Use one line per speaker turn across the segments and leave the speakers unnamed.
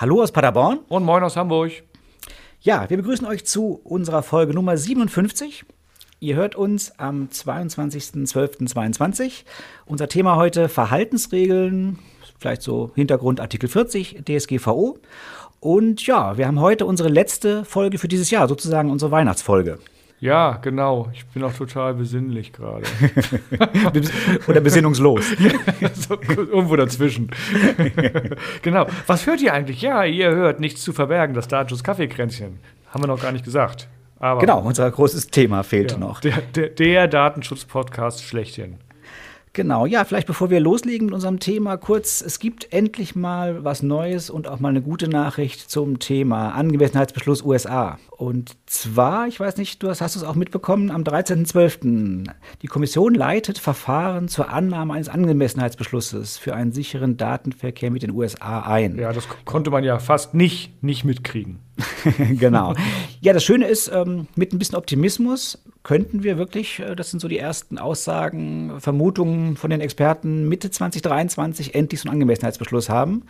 Hallo aus Paderborn.
Und moin aus Hamburg.
Ja, wir begrüßen euch zu unserer Folge Nummer 57. Ihr hört uns am 22.12.22. Unser Thema heute Verhaltensregeln, vielleicht so Hintergrund Artikel 40 DSGVO. Und ja, wir haben heute unsere letzte Folge für dieses Jahr, sozusagen unsere Weihnachtsfolge.
Ja, genau. Ich bin auch total besinnlich gerade.
Oder besinnungslos.
so, irgendwo dazwischen. genau. Was hört ihr eigentlich? Ja, ihr hört nichts zu verbergen, das Datenschutz Kaffeekränzchen. Haben wir noch gar nicht gesagt.
Aber genau, unser großes Thema fehlte
ja,
noch.
Der, der, der Datenschutz-Podcast schlechthin.
Genau, ja, vielleicht bevor wir loslegen mit unserem Thema kurz, es gibt endlich mal was Neues und auch mal eine gute Nachricht zum Thema Angemessenheitsbeschluss USA. Und zwar, ich weiß nicht, du hast, hast du es auch mitbekommen, am 13.12. Die Kommission leitet Verfahren zur Annahme eines Angemessenheitsbeschlusses für einen sicheren Datenverkehr mit den USA ein.
Ja, das konnte man ja fast nicht, nicht mitkriegen.
genau. Ja, das Schöne ist, ähm, mit ein bisschen Optimismus könnten wir wirklich, äh, das sind so die ersten Aussagen, Vermutungen von den Experten, Mitte 2023 endlich so einen Angemessenheitsbeschluss haben.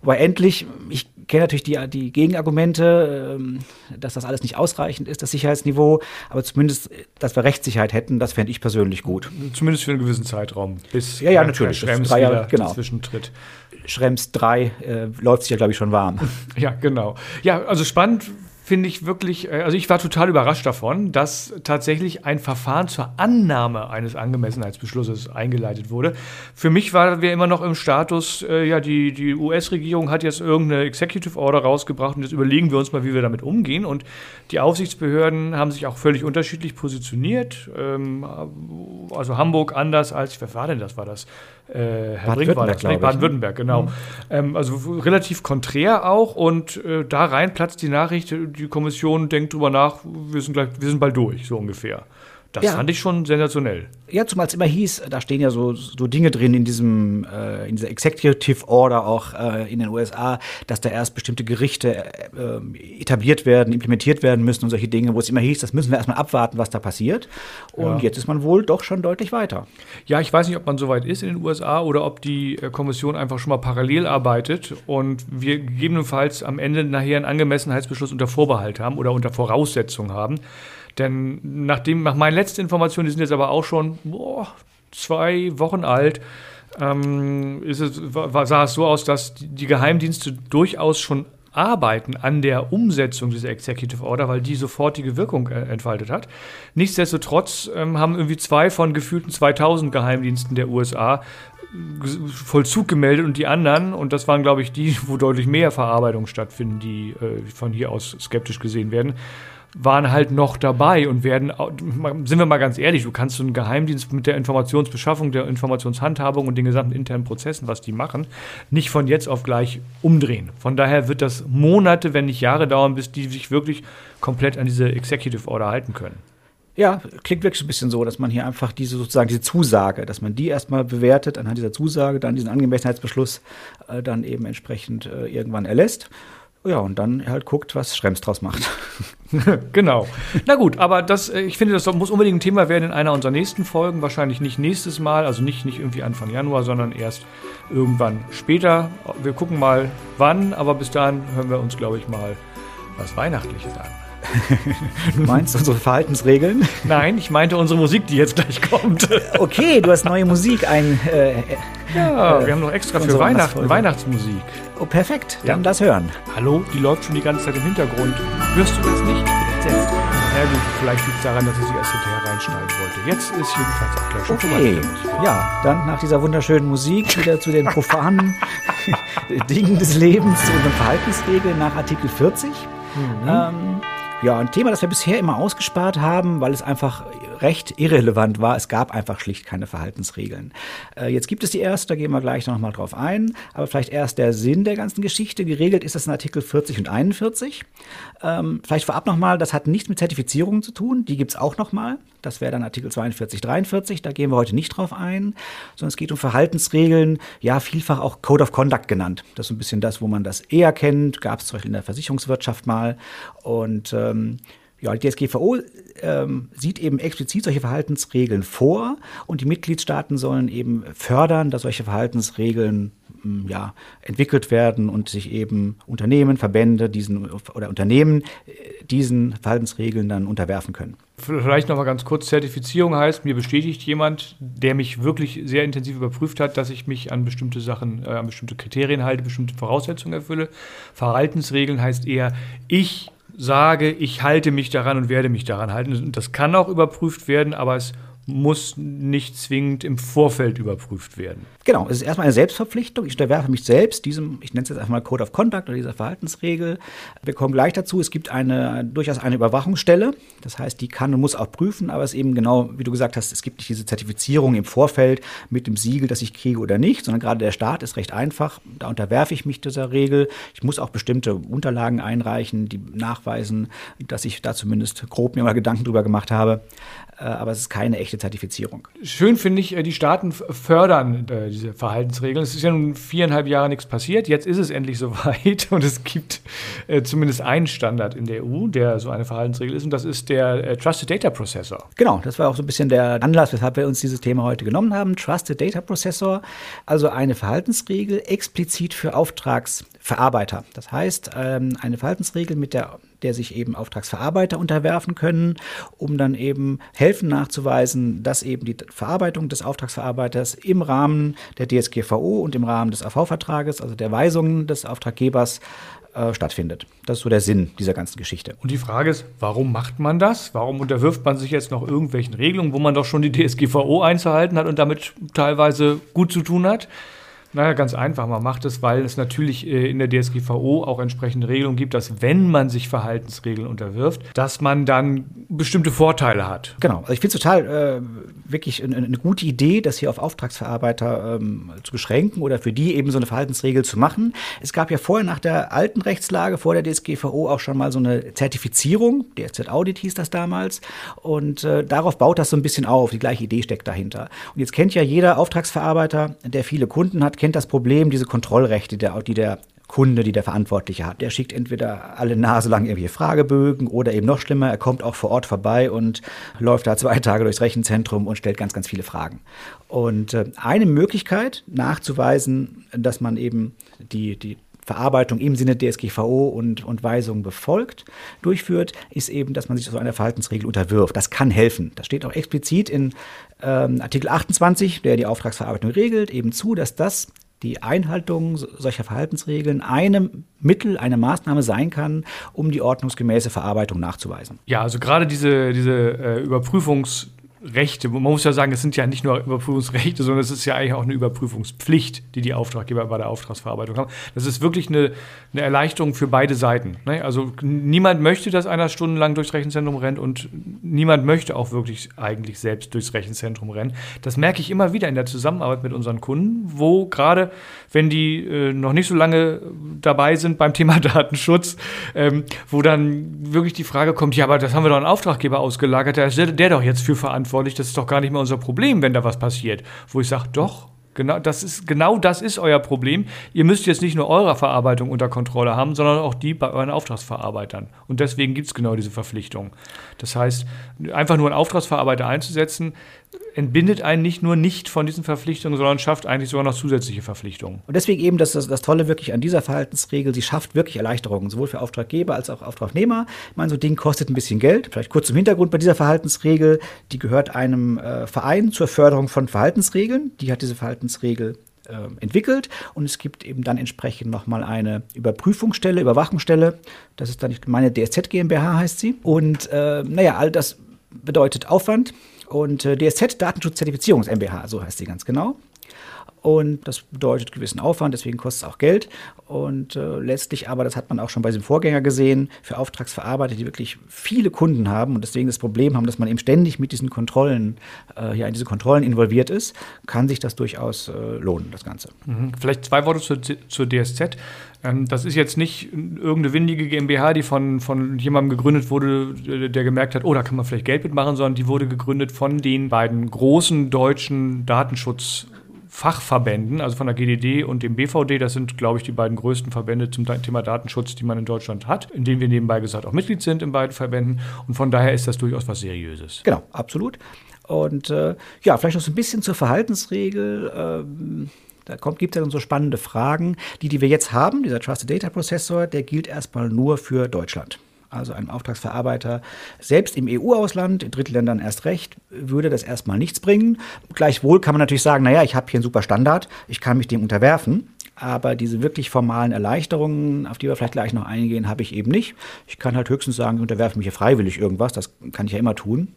Wobei endlich, ich kenne natürlich die, die Gegenargumente, ähm, dass das alles nicht ausreichend ist, das Sicherheitsniveau, aber zumindest, dass wir Rechtssicherheit hätten, das fände ich persönlich gut.
Zumindest für einen gewissen Zeitraum,
bis ja, ja, natürlich.
Drei Jahre, genau. zwischentritt.
Schrems 3 äh, läuft sich ja, glaube ich, schon warm.
Ja, genau. Ja, also spannend finde ich wirklich, äh, also ich war total überrascht davon, dass tatsächlich ein Verfahren zur Annahme eines Angemessenheitsbeschlusses eingeleitet wurde. Für mich waren wir immer noch im Status, äh, ja, die, die US-Regierung hat jetzt irgendeine Executive Order rausgebracht und jetzt überlegen wir uns mal, wie wir damit umgehen. Und die Aufsichtsbehörden haben sich auch völlig unterschiedlich positioniert. Ähm, also Hamburg anders als, wer war denn das? War das?
Äh, Herr Brink war das,
ne? Baden-Württemberg, genau. Mhm. Ähm, also relativ konträr auch und äh, da rein platzt die Nachricht, die Kommission denkt drüber nach, wir sind, gleich, wir sind bald durch, so ungefähr. Das ja. fand ich schon sensationell.
Ja, zumal es immer hieß, da stehen ja so, so Dinge drin in diesem, äh, in dieser Executive Order auch äh, in den USA, dass da erst bestimmte Gerichte äh, etabliert werden, implementiert werden müssen und solche Dinge, wo es immer hieß, das müssen wir erstmal abwarten, was da passiert. Und ja. jetzt ist man wohl doch schon deutlich weiter.
Ja, ich weiß nicht, ob man so weit ist in den USA oder ob die äh, Kommission einfach schon mal parallel arbeitet und wir gegebenenfalls am Ende nachher einen Angemessenheitsbeschluss unter Vorbehalt haben oder unter Voraussetzung haben. Denn nachdem, nach meinen letzten Informationen, die sind jetzt aber auch schon boah, zwei Wochen alt, ähm, es, war, sah es so aus, dass die Geheimdienste durchaus schon arbeiten an der Umsetzung dieser Executive Order, weil die sofortige Wirkung äh, entfaltet hat. Nichtsdestotrotz ähm, haben irgendwie zwei von gefühlten 2000 Geheimdiensten der USA Vollzug gemeldet und die anderen, und das waren, glaube ich, die, wo deutlich mehr Verarbeitungen stattfinden, die äh, von hier aus skeptisch gesehen werden, waren halt noch dabei und werden, sind wir mal ganz ehrlich, du kannst so einen Geheimdienst mit der Informationsbeschaffung, der Informationshandhabung und den gesamten internen Prozessen, was die machen, nicht von jetzt auf gleich umdrehen. Von daher wird das Monate, wenn nicht Jahre dauern, bis die sich wirklich komplett an diese Executive Order halten können.
Ja, klingt wirklich ein bisschen so, dass man hier einfach diese sozusagen diese Zusage, dass man die erstmal bewertet, anhand dieser Zusage, dann diesen Angemessenheitsbeschluss äh, dann eben entsprechend äh, irgendwann erlässt. Ja, und dann halt guckt, was Schrems draus macht.
genau. Na gut, aber das, äh, ich finde, das muss unbedingt ein Thema werden in einer unserer nächsten Folgen. Wahrscheinlich nicht nächstes Mal, also nicht, nicht irgendwie Anfang Januar, sondern erst irgendwann später. Wir gucken mal wann, aber bis dahin hören wir uns, glaube ich, mal was Weihnachtliches an.
Du meinst unsere Verhaltensregeln?
Nein, ich meinte unsere Musik, die jetzt gleich kommt.
Okay, du hast neue Musik ein. Äh,
ja, äh, wir haben noch extra für Weihnachten Weihnachtsmusik.
Oh, perfekt. Dann ja. das hören.
Hallo, die läuft schon die ganze Zeit im Hintergrund. Hörst du das nicht? Jetzt. Ja gut, vielleicht liegt es daran, dass ich sie erst hinterher reinschneiden wollte. Jetzt ist jedenfalls auch gleich schon
okay. vorbei. Ja, dann nach dieser wunderschönen Musik wieder zu den profanen Dingen des Lebens, zu unseren Verhaltensregeln nach Artikel 40. Mhm. Ähm, ja, ein Thema, das wir bisher immer ausgespart haben, weil es einfach recht irrelevant war. Es gab einfach schlicht keine Verhaltensregeln. Äh, jetzt gibt es die erste, da gehen wir gleich noch mal drauf ein. Aber vielleicht erst der Sinn der ganzen Geschichte. Geregelt ist das in Artikel 40 und 41. Ähm, vielleicht vorab noch mal, das hat nichts mit Zertifizierungen zu tun. Die gibt's auch noch mal. Das wäre dann Artikel 42, 43. Da gehen wir heute nicht drauf ein, sondern es geht um Verhaltensregeln, ja, vielfach auch Code of Conduct genannt. Das ist ein bisschen das, wo man das eher kennt. Gab es zum Beispiel in der Versicherungswirtschaft mal. Und ähm, ja, die DSGVO ähm, sieht eben explizit solche Verhaltensregeln vor und die Mitgliedstaaten sollen eben fördern, dass solche Verhaltensregeln ja, entwickelt werden und sich eben Unternehmen, Verbände diesen oder Unternehmen äh, diesen Verhaltensregeln dann unterwerfen können.
Vielleicht noch mal ganz kurz: Zertifizierung heißt, mir bestätigt jemand, der mich wirklich sehr intensiv überprüft hat, dass ich mich an bestimmte Sachen, äh, an bestimmte Kriterien halte, bestimmte Voraussetzungen erfülle. Verhaltensregeln heißt eher, ich sage, ich halte mich daran und werde mich daran halten. Das kann auch überprüft werden, aber es muss nicht zwingend im Vorfeld überprüft werden.
Genau, es ist erstmal eine Selbstverpflichtung. Ich unterwerfe mich selbst diesem, ich nenne es jetzt einfach mal Code of Conduct oder dieser Verhaltensregel. Wir kommen gleich dazu. Es gibt eine, durchaus eine Überwachungsstelle. Das heißt, die kann und muss auch prüfen, aber es ist eben genau, wie du gesagt hast, es gibt nicht diese Zertifizierung im Vorfeld mit dem Siegel, dass ich kriege oder nicht, sondern gerade der Start ist recht einfach. Da unterwerfe ich mich dieser Regel. Ich muss auch bestimmte Unterlagen einreichen, die nachweisen, dass ich da zumindest grob mir mal Gedanken drüber gemacht habe. Äh, aber es ist keine echte Zertifizierung.
Schön finde ich, äh, die Staaten fördern äh, diese Verhaltensregeln. Es ist ja nun viereinhalb Jahre nichts passiert. Jetzt ist es endlich soweit und es gibt äh, zumindest einen Standard in der EU, der so eine Verhaltensregel ist und das ist der Trusted Data Processor.
Genau, das war auch so ein bisschen der Anlass, weshalb wir uns dieses Thema heute genommen haben. Trusted Data Processor, also eine Verhaltensregel explizit für Auftragsverarbeiter. Das heißt, ähm, eine Verhaltensregel, mit der der sich eben Auftragsverarbeiter unterwerfen können, um dann eben helfen nachzuweisen, dass eben die Verarbeitung des Auftragsverarbeiters im Rahmen der DSGVO und im Rahmen des AV-Vertrages, also der Weisungen des Auftraggebers, äh, stattfindet. Das ist so der Sinn dieser ganzen Geschichte.
Und die Frage ist, warum macht man das? Warum unterwirft man sich jetzt noch irgendwelchen Regelungen, wo man doch schon die DSGVO einzuhalten hat und damit teilweise gut zu tun hat? Naja, ganz einfach. Man macht es, weil es natürlich äh, in der DSGVO auch entsprechende Regelungen gibt, dass wenn man sich Verhaltensregeln unterwirft, dass man dann bestimmte Vorteile hat.
Genau. Also ich finde es total äh, wirklich eine, eine, gute Idee, das hier auf Auftragsverarbeiter ähm, zu beschränken oder für die eben so eine Verhaltensregel zu machen. Es gab ja vorher nach der alten Rechtslage, vor der DSGVO auch schon mal so eine Zertifizierung, DSZ Audit hieß das damals. Und äh, darauf baut das so ein bisschen auf. Die gleiche Idee steckt dahinter. Und jetzt kennt ja jeder Auftragsverarbeiter, der viele Kunden hat, kennt das Problem, diese Kontrollrechte, die der, Kunde, die der Verantwortliche hat. Der schickt entweder alle Nase lang irgendwelche Fragebögen oder eben noch schlimmer, er kommt auch vor Ort vorbei und läuft da zwei Tage durchs Rechenzentrum und stellt ganz, ganz viele Fragen. Und äh, eine Möglichkeit nachzuweisen, dass man eben die, die Verarbeitung im Sinne DSGVO und, und Weisungen befolgt, durchführt, ist eben, dass man sich so einer Verhaltensregel unterwirft. Das kann helfen. Das steht auch explizit in ähm, Artikel 28, der die Auftragsverarbeitung regelt, eben zu, dass das die Einhaltung solcher Verhaltensregeln eine Mittel, eine Maßnahme sein kann, um die ordnungsgemäße Verarbeitung nachzuweisen.
Ja, also gerade diese, diese äh, Überprüfungs- Rechte. Man muss ja sagen, es sind ja nicht nur Überprüfungsrechte, sondern es ist ja eigentlich auch eine Überprüfungspflicht, die die Auftraggeber bei der Auftragsverarbeitung haben. Das ist wirklich eine, eine Erleichterung für beide Seiten. Ne? Also niemand möchte, dass einer stundenlang durchs Rechenzentrum rennt und niemand möchte auch wirklich eigentlich selbst durchs Rechenzentrum rennen. Das merke ich immer wieder in der Zusammenarbeit mit unseren Kunden, wo gerade, wenn die äh, noch nicht so lange dabei sind beim Thema Datenschutz, ähm, wo dann wirklich die Frage kommt, ja, aber das haben wir doch einen Auftraggeber ausgelagert, der ist der, der doch jetzt für verantwortlich verantwortlich, das ist doch gar nicht mehr unser Problem, wenn da was passiert. Wo ich sage, doch, Genau das, ist, genau das ist euer Problem. Ihr müsst jetzt nicht nur eure Verarbeitung unter Kontrolle haben, sondern auch die bei euren Auftragsverarbeitern. Und deswegen gibt es genau diese Verpflichtung. Das heißt, einfach nur einen Auftragsverarbeiter einzusetzen, entbindet einen nicht nur nicht von diesen Verpflichtungen, sondern schafft eigentlich sogar noch zusätzliche Verpflichtungen.
Und deswegen eben das, das, das Tolle wirklich an dieser Verhaltensregel, sie schafft wirklich Erleichterungen, sowohl für Auftraggeber als auch Auftragnehmer. Ich meine, so ein Ding kostet ein bisschen Geld. Vielleicht kurz zum Hintergrund bei dieser Verhaltensregel. Die gehört einem äh, Verein zur Förderung von Verhaltensregeln. Die hat diese Verhaltensregel äh, entwickelt und es gibt eben dann entsprechend nochmal eine Überprüfungsstelle, Überwachungsstelle. Das ist dann meine DSZ GmbH heißt sie. Und äh, naja, all das bedeutet Aufwand, und äh, DSZ Datenschutzzertifizierungs MBH, so heißt sie ganz genau. Und das bedeutet gewissen Aufwand, deswegen kostet es auch Geld. Und äh, letztlich aber, das hat man auch schon bei diesem Vorgänger gesehen, für Auftragsverarbeiter, die wirklich viele Kunden haben und deswegen das Problem haben, dass man eben ständig mit diesen Kontrollen, äh, ja, in diese Kontrollen involviert ist, kann sich das durchaus äh, lohnen, das Ganze.
Mhm. Vielleicht zwei Worte zur, zur DSZ. Ähm, das ist jetzt nicht irgendeine windige GmbH, die von, von jemandem gegründet wurde, der gemerkt hat, oh, da kann man vielleicht Geld mitmachen, sondern die wurde gegründet von den beiden großen deutschen Datenschutz- Fachverbänden, also von der GDD und dem BVD. Das sind, glaube ich, die beiden größten Verbände zum Thema Datenschutz, die man in Deutschland hat, in denen wir nebenbei gesagt auch Mitglied sind in beiden Verbänden. Und von daher ist das durchaus was Seriöses.
Genau, absolut. Und äh, ja, vielleicht noch so ein bisschen zur Verhaltensregel. Ähm Da gibt es ja so spannende Fragen. Die, die wir jetzt haben, dieser Trusted Data Processor, der gilt erstmal nur für Deutschland. Also ein Auftragsverarbeiter, selbst im EU-Ausland, in Drittländern erst recht, würde das erstmal nichts bringen. Gleichwohl kann man natürlich sagen, naja, ich habe hier einen super Standard, ich kann mich dem unterwerfen. Aber diese wirklich formalen Erleichterungen, auf die wir vielleicht gleich noch eingehen, habe ich eben nicht. Ich kann halt höchstens sagen, ich unterwerfe mich hier freiwillig irgendwas, das kann ich ja immer tun.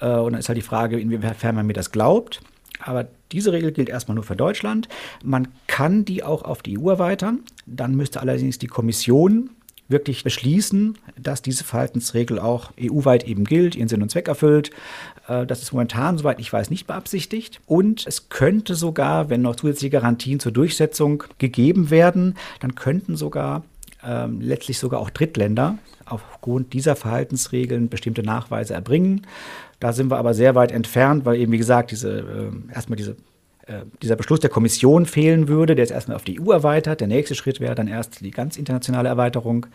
Äh, und dann ist halt die Frage, inwiefern man mir das glaubt. Aber diese Regel gilt erstmal nur für Deutschland. Man kann die auch auf die EU erweitern. Dann müsste allerdings die Kommission wirklich beschließen, dass diese Verhaltensregel auch EU-weit eben gilt, ihren Sinn und Zweck erfüllt. Äh, das ist momentan, soweit ich weiß, nicht beabsichtigt. Und es könnte sogar, wenn noch zusätzliche Garantien zur Durchsetzung gegeben werden, dann könnten sogar ähm, letztlich sogar auch Drittländer aufgrund dieser Verhaltensregeln bestimmte Nachweise erbringen. Da sind wir aber sehr weit entfernt, weil eben, wie gesagt, diese, äh, erstmal diese dieser Beschluss der Kommission fehlen würde, der ist erstmal auf die EU erweitert. Der nächste Schritt wäre dann erst die ganz internationale Erweiterung.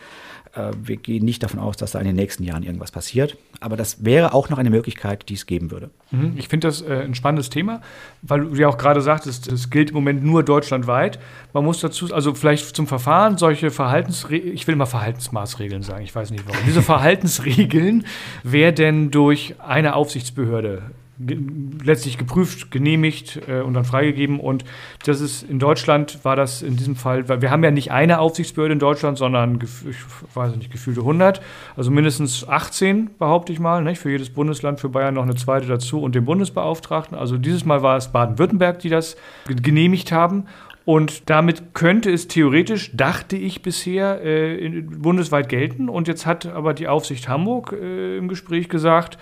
Äh, wir gehen nicht davon aus, dass da in den nächsten Jahren irgendwas passiert. Aber das wäre auch noch eine Möglichkeit, die es geben würde.
Mhm. Ich finde das äh, ein spannendes Thema, weil du ja auch gerade sagtest, es gilt im Moment nur deutschlandweit. Man muss dazu, also vielleicht zum Verfahren, solche Verhaltensregeln, ich will immer Verhaltensmaßregeln sagen, ich weiß nicht warum. Diese Verhaltensregeln werden durch eine Aufsichtsbehörde letztlich geprüft, genehmigt äh, und dann freigegeben. Und das ist in Deutschland war das in diesem Fall, weil wir haben ja nicht eine Aufsichtsbehörde in Deutschland, sondern ich weiß nicht, gefühlte 100, also mindestens 18, behaupte ich mal, nicht? für jedes Bundesland, für Bayern noch eine zweite dazu und den Bundesbeauftragten. Also dieses Mal war es Baden-Württemberg, die das genehmigt haben. Und damit könnte es theoretisch, dachte ich bisher, äh, bundesweit gelten. Und jetzt hat aber die Aufsicht Hamburg äh, im Gespräch gesagt,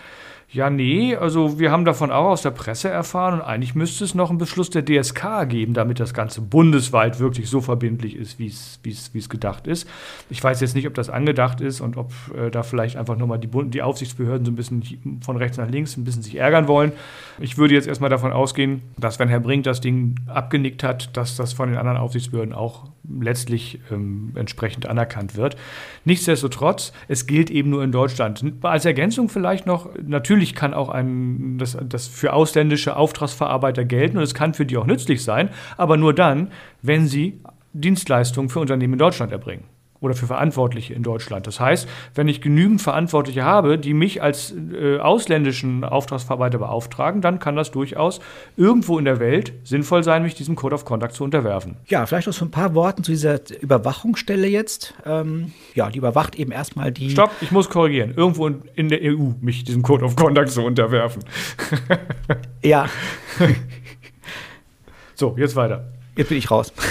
ja, nee, also wir haben davon auch aus der Presse erfahren und eigentlich müsste es noch einen Beschluss der DSK geben, damit das Ganze bundesweit wirklich so verbindlich ist, wie es gedacht ist. Ich weiß jetzt nicht, ob das angedacht ist und ob äh, da vielleicht einfach nochmal die, die Aufsichtsbehörden so ein bisschen von rechts nach links ein bisschen sich ärgern wollen. Ich würde jetzt erstmal davon ausgehen, dass wenn Herr Brink das Ding abgenickt hat, dass das von den anderen Aufsichtsbehörden auch letztlich ähm, entsprechend anerkannt wird. Nichtsdestotrotz, es gilt eben nur in Deutschland. Als Ergänzung vielleicht noch, natürlich kann auch ein, das, das für ausländische Auftragsverarbeiter gelten und es kann für die auch nützlich sein, aber nur dann, wenn sie Dienstleistungen für Unternehmen in Deutschland erbringen oder für Verantwortliche in Deutschland. Das heißt, wenn ich genügend Verantwortliche habe, die mich als äh, ausländischen Auftragsverarbeiter beauftragen, dann kann das durchaus irgendwo in der Welt sinnvoll sein, mich diesem Code of Conduct zu unterwerfen.
Ja, vielleicht noch so ein paar Worten zu dieser Überwachungsstelle jetzt. Ähm, ja, die überwacht eben erstmal die.
Stopp, ich muss korrigieren. Irgendwo in, in der EU mich diesem Code of Conduct zu unterwerfen.
ja.
so, jetzt weiter.
Jetzt bin ich raus.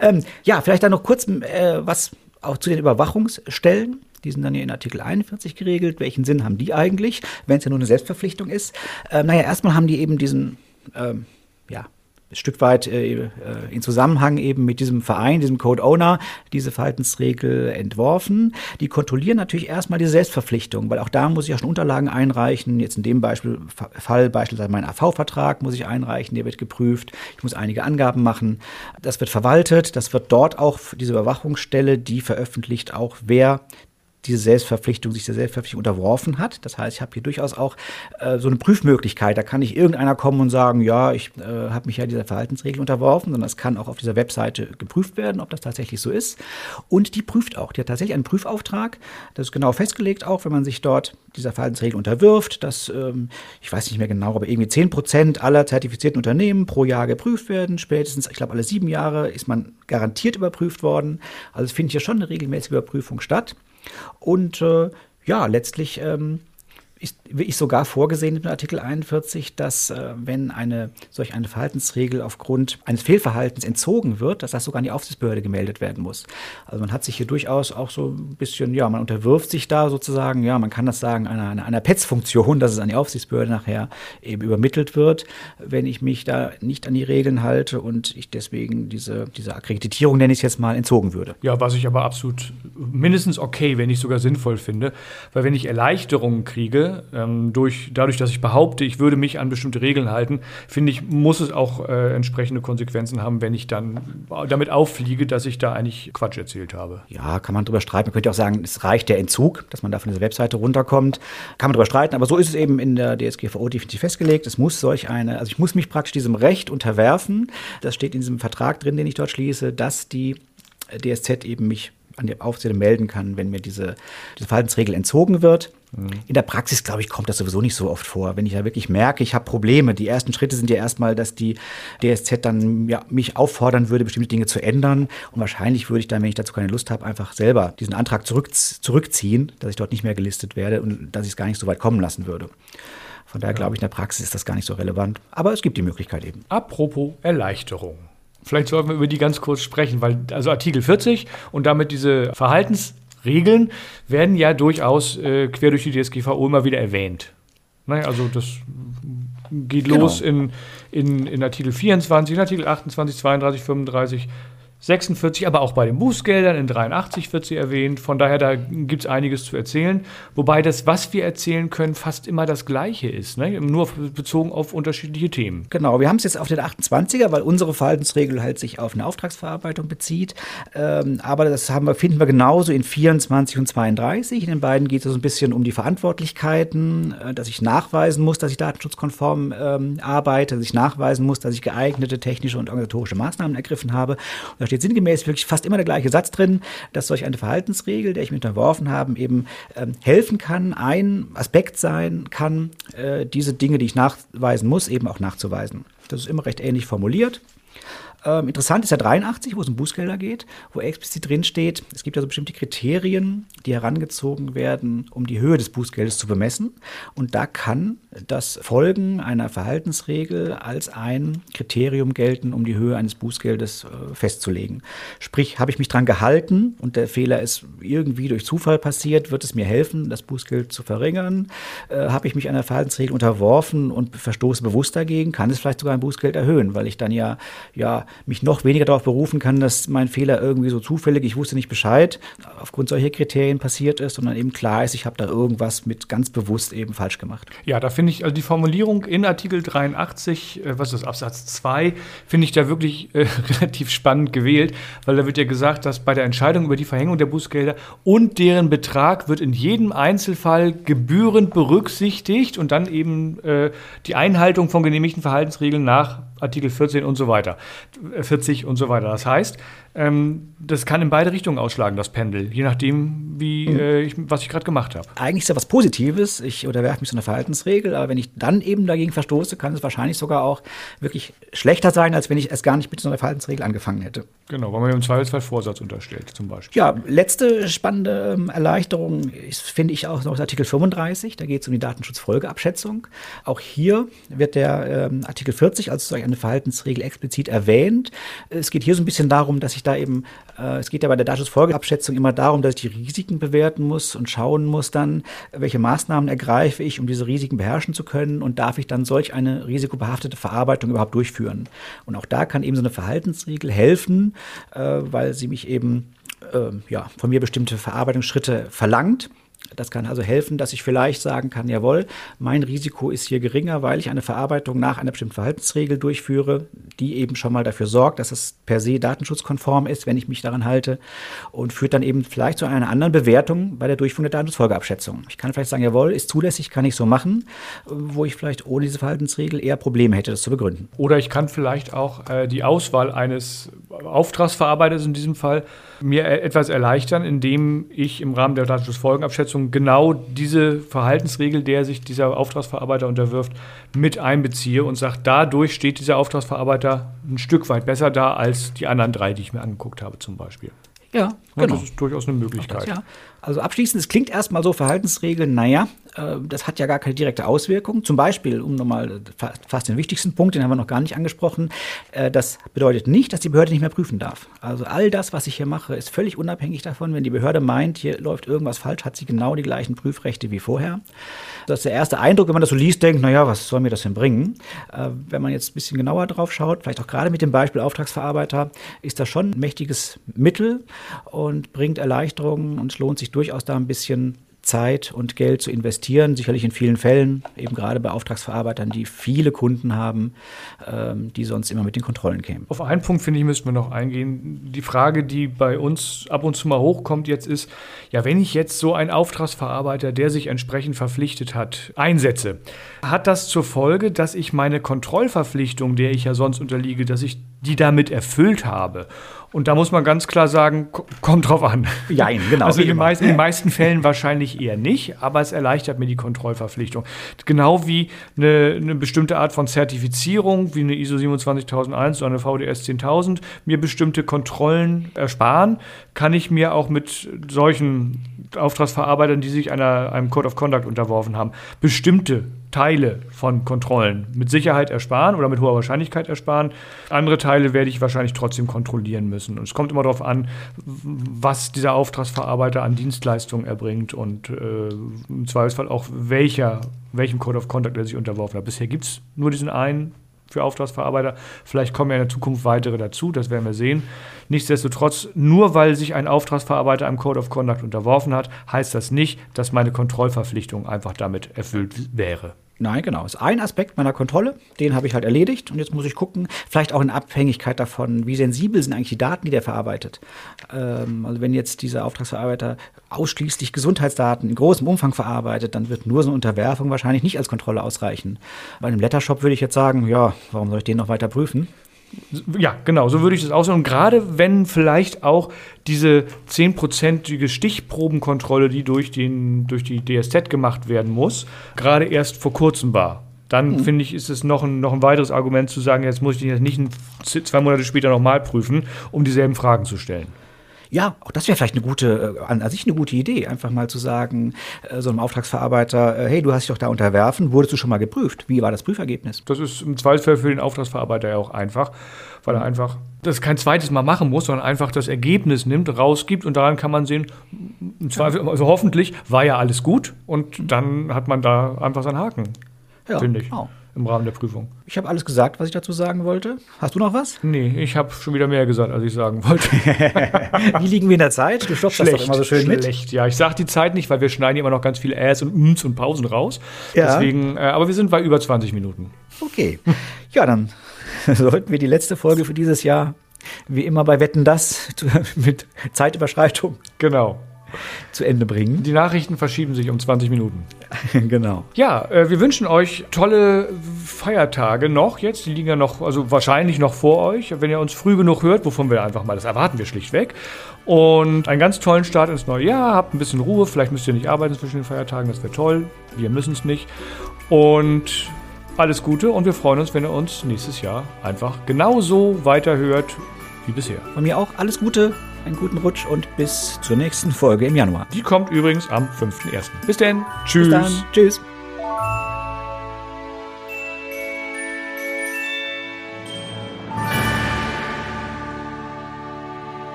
ähm, ja, vielleicht dann noch kurz äh, was auch zu den Überwachungsstellen. Die sind dann hier in Artikel 41 geregelt. Welchen Sinn haben die eigentlich, wenn es ja nur eine Selbstverpflichtung ist? Ähm, naja, erstmal haben die eben diesen ähm, ja, Stück weit äh, äh, in Zusammenhang eben mit diesem Verein, diesem Code Owner, diese Verhaltensregel entworfen. Die kontrollieren natürlich erstmal die Selbstverpflichtung, weil auch da muss ich ja schon Unterlagen einreichen. Jetzt in dem Beispiel, Fall beispielsweise mein AV-Vertrag muss ich einreichen, der wird geprüft. Ich muss einige Angaben machen. Das wird verwaltet. Das wird dort auch diese Überwachungsstelle, die veröffentlicht auch, wer diese Selbstverpflichtung, sich der Selbstverpflichtung unterworfen hat. Das heißt, ich habe hier durchaus auch äh, so eine Prüfmöglichkeit. Da kann nicht irgendeiner kommen und sagen, ja, ich äh, habe mich ja dieser Verhaltensregel unterworfen, sondern es kann auch auf dieser Webseite geprüft werden, ob das tatsächlich so ist. Und die prüft auch. Die hat tatsächlich einen Prüfauftrag. Das ist genau festgelegt auch, wenn man sich dort dieser Verhaltensregel unterwirft, dass, ähm, ich weiß nicht mehr genau, aber irgendwie 10 Prozent aller zertifizierten Unternehmen pro Jahr geprüft werden. Spätestens, ich glaube, alle sieben Jahre ist man garantiert überprüft worden. Also es findet hier schon eine regelmäßige Überprüfung statt. Und äh, ja, letztlich ähm, ist, ist sogar vorgesehen in Artikel 41, dass äh, wenn eine solch eine Verhaltensregel aufgrund eines Fehlverhaltens entzogen wird, dass das sogar an die Aufsichtsbehörde gemeldet werden muss. Also man hat sich hier durchaus auch so ein bisschen, ja, man unterwirft sich da sozusagen, ja, man kann das sagen, einer, einer, einer PETS-Funktion, dass es an die Aufsichtsbehörde nachher eben übermittelt wird, wenn ich mich da nicht an die Regeln halte und ich deswegen diese, diese Akkreditierung, nenne ich es jetzt mal, entzogen würde.
Ja, was ich aber absolut mindestens okay, wenn nicht sogar sinnvoll finde, weil wenn ich Erleichterungen kriege, Ähm, durch, dadurch, dass ich behaupte, ich würde mich an bestimmte Regeln halten, finde ich, muss es auch äh, entsprechende Konsequenzen haben, wenn ich dann damit auffliege, dass ich da eigentlich Quatsch erzählt habe.
Ja, kann man drüber streiten. Man könnte auch sagen, es reicht der Entzug, dass man da von dieser Webseite runterkommt. Kann man drüber streiten, aber so ist es eben in der DSGVO definitiv festgelegt. Es muss solch eine, also ich muss mich praktisch diesem Recht unterwerfen. Das steht in diesem Vertrag drin, den ich dort schließe, dass die DSZ eben mich an die Aufseher melden kann, wenn mir diese, diese Verhaltensregel entzogen wird. In der Praxis, glaube ich, kommt das sowieso nicht so oft vor. Wenn ich ja wirklich merke, ich habe Probleme. Die ersten Schritte sind ja erstmal, dass die DSZ dann ja, mich auffordern würde, bestimmte Dinge zu ändern. Und wahrscheinlich würde ich dann, wenn ich dazu keine Lust habe, einfach selber diesen Antrag zurück, zurückziehen, dass ich dort nicht mehr gelistet werde und dass ich es gar nicht so weit kommen lassen würde. Von daher glaube ich, in der Praxis ist das gar nicht so relevant. Aber es gibt die Möglichkeit eben.
Apropos Erleichterung. Vielleicht sollten wir über die ganz kurz sprechen, weil also Artikel 40 und damit diese Verhaltensregeln werden ja durchaus äh, quer durch die DSGVO immer wieder erwähnt. Naja, also das geht genau. los in, in, in Artikel 24, in Artikel 28, 32, 35, 46, aber auch bei den Bußgeldern in 83 wird sie erwähnt. Von daher, da gibt es einiges zu erzählen. Wobei das, was wir erzählen können, fast immer das Gleiche ist, ne? nur bezogen auf unterschiedliche Themen.
Genau, wir haben es jetzt auf den 28er, weil unsere Verhaltensregel halt sich auf eine Auftragsverarbeitung bezieht. Ähm, aber das haben wir, finden wir genauso in 24 und 32. In den beiden geht es so ein bisschen um die Verantwortlichkeiten, äh, dass ich nachweisen muss, dass ich datenschutzkonform ähm, arbeite, dass ich nachweisen muss, dass ich geeignete technische und organisatorische Maßnahmen ergriffen habe. Und da steht sinngemäß wirklich fast immer der gleiche Satz drin, dass solch eine Verhaltensregel, der ich mir unterworfen habe, eben ähm, helfen kann, ein Aspekt sein kann, äh, diese Dinge, die ich nachweisen muss, eben auch nachzuweisen. Das ist immer recht ähnlich formuliert. Ähm, interessant ist ja 83, wo es um Bußgelder geht, wo explizit drin steht, es gibt ja so bestimmte Kriterien, die herangezogen werden, um die Höhe des Bußgeldes zu bemessen. Und da kann das Folgen einer Verhaltensregel als ein Kriterium gelten, um die Höhe eines Bußgeldes äh, festzulegen. Sprich, habe ich mich daran gehalten und der Fehler ist irgendwie durch Zufall passiert, wird es mir helfen, das Bußgeld zu verringern? Äh, habe ich mich einer Verhaltensregel unterworfen und verstoße bewusst dagegen, kann es vielleicht sogar ein Bußgeld erhöhen, weil ich dann ja, ja mich noch weniger darauf berufen kann, dass mein Fehler irgendwie so zufällig, ich wusste nicht Bescheid, aufgrund solcher Kriterien passiert ist, sondern eben klar ist, ich habe da irgendwas mit ganz bewusst eben falsch gemacht.
Ja, da finde ich, also die Formulierung in Artikel 83, äh, was ist das, Absatz 2, finde ich da wirklich äh, relativ spannend gewählt, weil da wird ja gesagt, dass bei der Entscheidung über die Verhängung der Bußgelder und deren Betrag wird in jedem Einzelfall gebührend berücksichtigt und dann eben äh, die Einhaltung von genehmigten Verhaltensregeln nach Artikel 14 und so weiter, 40 und so weiter. Das heißt, ähm, das kann in beide Richtungen ausschlagen, das Pendel, je nachdem, wie, mhm. äh, ich, was ich gerade gemacht habe.
Eigentlich ist ja was Positives. Ich unterwerfe mich so einer Verhaltensregel, aber wenn ich dann eben dagegen verstoße, kann es wahrscheinlich sogar auch wirklich schlechter sein, als wenn ich es gar nicht mit so einer Verhaltensregel angefangen hätte.
Genau, weil man im Zweifelsfall Vorsatz unterstellt, zum Beispiel.
Ja, letzte spannende ähm, Erleichterung ist, finde ich auch noch Artikel 35. Da geht es um die Datenschutzfolgeabschätzung. Auch hier wird der ähm, Artikel 40 als solch eine Verhaltensregel explizit erwähnt. Es geht hier so ein bisschen darum, dass ich da eben, äh, es geht ja bei der Datenschutzfolgeabschätzung immer darum, dass ich die Risiken bewerten muss und schauen muss dann, welche Maßnahmen ergreife ich, um diese Risiken beherrschen zu können und darf ich dann solch eine risikobehaftete Verarbeitung überhaupt durchführen. Und auch da kann eben so eine Verhaltensregel helfen, äh, weil sie mich eben äh, ja, von mir bestimmte Verarbeitungsschritte verlangt das kann also helfen, dass ich vielleicht sagen kann, jawohl, mein Risiko ist hier geringer, weil ich eine Verarbeitung nach einer bestimmten Verhaltensregel durchführe, die eben schon mal dafür sorgt, dass es per se datenschutzkonform ist, wenn ich mich daran halte und führt dann eben vielleicht zu einer anderen Bewertung bei der Durchführung der Datenschutzfolgeabschätzung. Ich kann vielleicht sagen, jawohl, ist zulässig, kann ich so machen, wo ich vielleicht ohne diese Verhaltensregel eher Probleme hätte, das zu begründen.
Oder ich kann vielleicht auch äh, die Auswahl eines Auftragsverarbeiters in diesem Fall mir etwas erleichtern, indem ich im Rahmen der Datenschutzfolgenabschätzung genau diese Verhaltensregel, der sich dieser Auftragsverarbeiter unterwirft, mit einbeziehe und sage, dadurch steht dieser Auftragsverarbeiter ein Stück weit besser da als die anderen drei, die ich mir angeguckt habe zum Beispiel.
Ja, genau.
Das ist durchaus eine Möglichkeit. Das,
ja. Also abschließend, es klingt erstmal so, Verhaltensregeln, naja, äh, das hat ja gar keine direkte Auswirkung. Zum Beispiel, um nochmal fast den wichtigsten Punkt, den haben wir noch gar nicht angesprochen, äh, das bedeutet nicht, dass die Behörde nicht mehr prüfen darf. Also all das, was ich hier mache, ist völlig unabhängig davon. Wenn die Behörde meint, hier läuft irgendwas falsch, hat sie genau die gleichen Prüfrechte wie vorher. Das ist der erste Eindruck, wenn man das so liest, denkt, naja, was soll mir das denn bringen? Äh, wenn man jetzt ein bisschen genauer drauf schaut, vielleicht auch gerade mit dem Beispiel Auftragsverarbeiter, ist das schon ein mächtiges Mittel und bringt Erleichterungen und es lohnt sich durchaus da ein bisschen Zeit und Geld zu investieren. Sicherlich in vielen Fällen, eben gerade bei Auftragsverarbeitern, die viele Kunden haben, ähm, die sonst immer mit den Kontrollen kämen.
Auf einen Punkt, finde ich, müssten wir noch eingehen. Die Frage, die bei uns ab und zu mal hochkommt jetzt ist, ja, wenn ich jetzt so einen Auftragsverarbeiter, der sich entsprechend verpflichtet hat, einsetze, hat das zur Folge, dass ich meine Kontrollverpflichtung, der ich ja sonst unterliege, dass ich die damit erfüllt habe. Und da muss man ganz klar sagen, kommt drauf an.
Ja, genau.
Also in den, meisten, in den, meisten, Fällen wahrscheinlich eher nicht, aber es erleichtert mir die Kontrollverpflichtung. Genau wie eine, eine bestimmte Art von Zertifizierung, wie eine ISO 27001 oder eine VDS 10000, mir bestimmte Kontrollen ersparen, kann ich mir auch mit solchen Auftragsverarbeitern, die sich einer, einem Code of Conduct unterworfen haben, bestimmte Teile von Kontrollen mit Sicherheit ersparen oder mit hoher Wahrscheinlichkeit ersparen. Andere Teile werde ich wahrscheinlich trotzdem kontrollieren müssen. Und es kommt immer darauf an, was dieser Auftragsverarbeiter an Dienstleistungen erbringt und äh, im Zweifelsfall auch welcher, welchem Code of Conduct er sich unterworfen hat. Bisher gibt es nur diesen einen für Auftragsverarbeiter. Vielleicht kommen ja in der Zukunft weitere dazu, das werden wir sehen. Nichtsdestotrotz, nur weil sich ein Auftragsverarbeiter einem Code of Conduct unterworfen hat, heißt das nicht, dass meine Kontrollverpflichtung einfach damit erfüllt wäre.
Nein, genau. Das ist ein Aspekt meiner Kontrolle, den habe ich halt erledigt und jetzt muss ich gucken, vielleicht auch in Abhängigkeit davon, wie sensibel sind eigentlich die Daten, die der verarbeitet. Ähm, also wenn jetzt dieser Auftragsverarbeiter ausschließlich Gesundheitsdaten in großem Umfang verarbeitet, dann wird nur so eine Unterwerfung wahrscheinlich nicht als Kontrolle ausreichen. Bei einem Lettershop würde ich jetzt sagen, ja, warum soll ich den noch weiter prüfen?
Ja, genau, so würde ich das aussehen. Und gerade wenn vielleicht auch diese zehnprozentige Stichprobenkontrolle, die durch, den, durch die DSZ gemacht werden muss, gerade erst vor kurzem war. Dann mhm. finde ich, ist es noch ein, noch ein weiteres Argument zu sagen, jetzt muss ich den jetzt nicht zwei Monate später nochmal prüfen, um dieselben Fragen zu stellen.
Ja, auch das wäre vielleicht eine gute, äh, an sich eine gute Idee, einfach mal zu sagen, äh, so einem Auftragsverarbeiter, äh, hey, du hast dich doch da unterwerfen, wurdest du schon mal geprüft? Wie war das Prüfergebnis?
Das ist im Zweifelsfall für den Auftragsverarbeiter ja auch einfach, weil er einfach das kein zweites Mal machen muss, sondern einfach das Ergebnis nimmt, rausgibt und daran kann man sehen, im Zweifel, also hoffentlich war ja alles gut und dann hat man da einfach seinen Haken, ja, finde ich. Genau im Rahmen der Prüfung.
Ich habe alles gesagt, was ich dazu sagen wollte. Hast du noch was?
Nee, ich habe schon wieder mehr gesagt, als ich sagen wollte.
Wie liegen wir in der Zeit? Du stoppst das doch immer so schön
schlecht, mit. Schlecht, ja. Ich sage die Zeit nicht, weil wir schneiden immer noch ganz viele Äs und Ums und Pausen raus. Ja. Deswegen, äh, aber wir sind bei über 20 Minuten.
Okay. Ja, dann sollten wir die letzte Folge für dieses Jahr wie immer bei Wetten das mit Zeitüberschreitung.
Genau
zu Ende bringen.
Die Nachrichten verschieben sich um 20 Minuten.
genau.
Ja, äh, wir wünschen euch tolle Feiertage noch jetzt. Die liegen ja noch, also wahrscheinlich noch vor euch. Wenn ihr uns früh genug hört, wovon wir einfach mal, das erwarten wir schlichtweg. Und einen ganz tollen Start ins neue Jahr. Habt ein bisschen Ruhe. Vielleicht müsst ihr nicht arbeiten zwischen den Feiertagen. Das wäre toll. Wir müssen es nicht. Und alles Gute und wir freuen uns, wenn ihr uns nächstes Jahr einfach genauso weiterhört wie bisher.
Von mir auch alles Gute einen guten Rutsch und bis zur nächsten Folge im Januar.
Die kommt übrigens am 5.1. Bis denn. Tschüss.
Bis dann. Tschüss.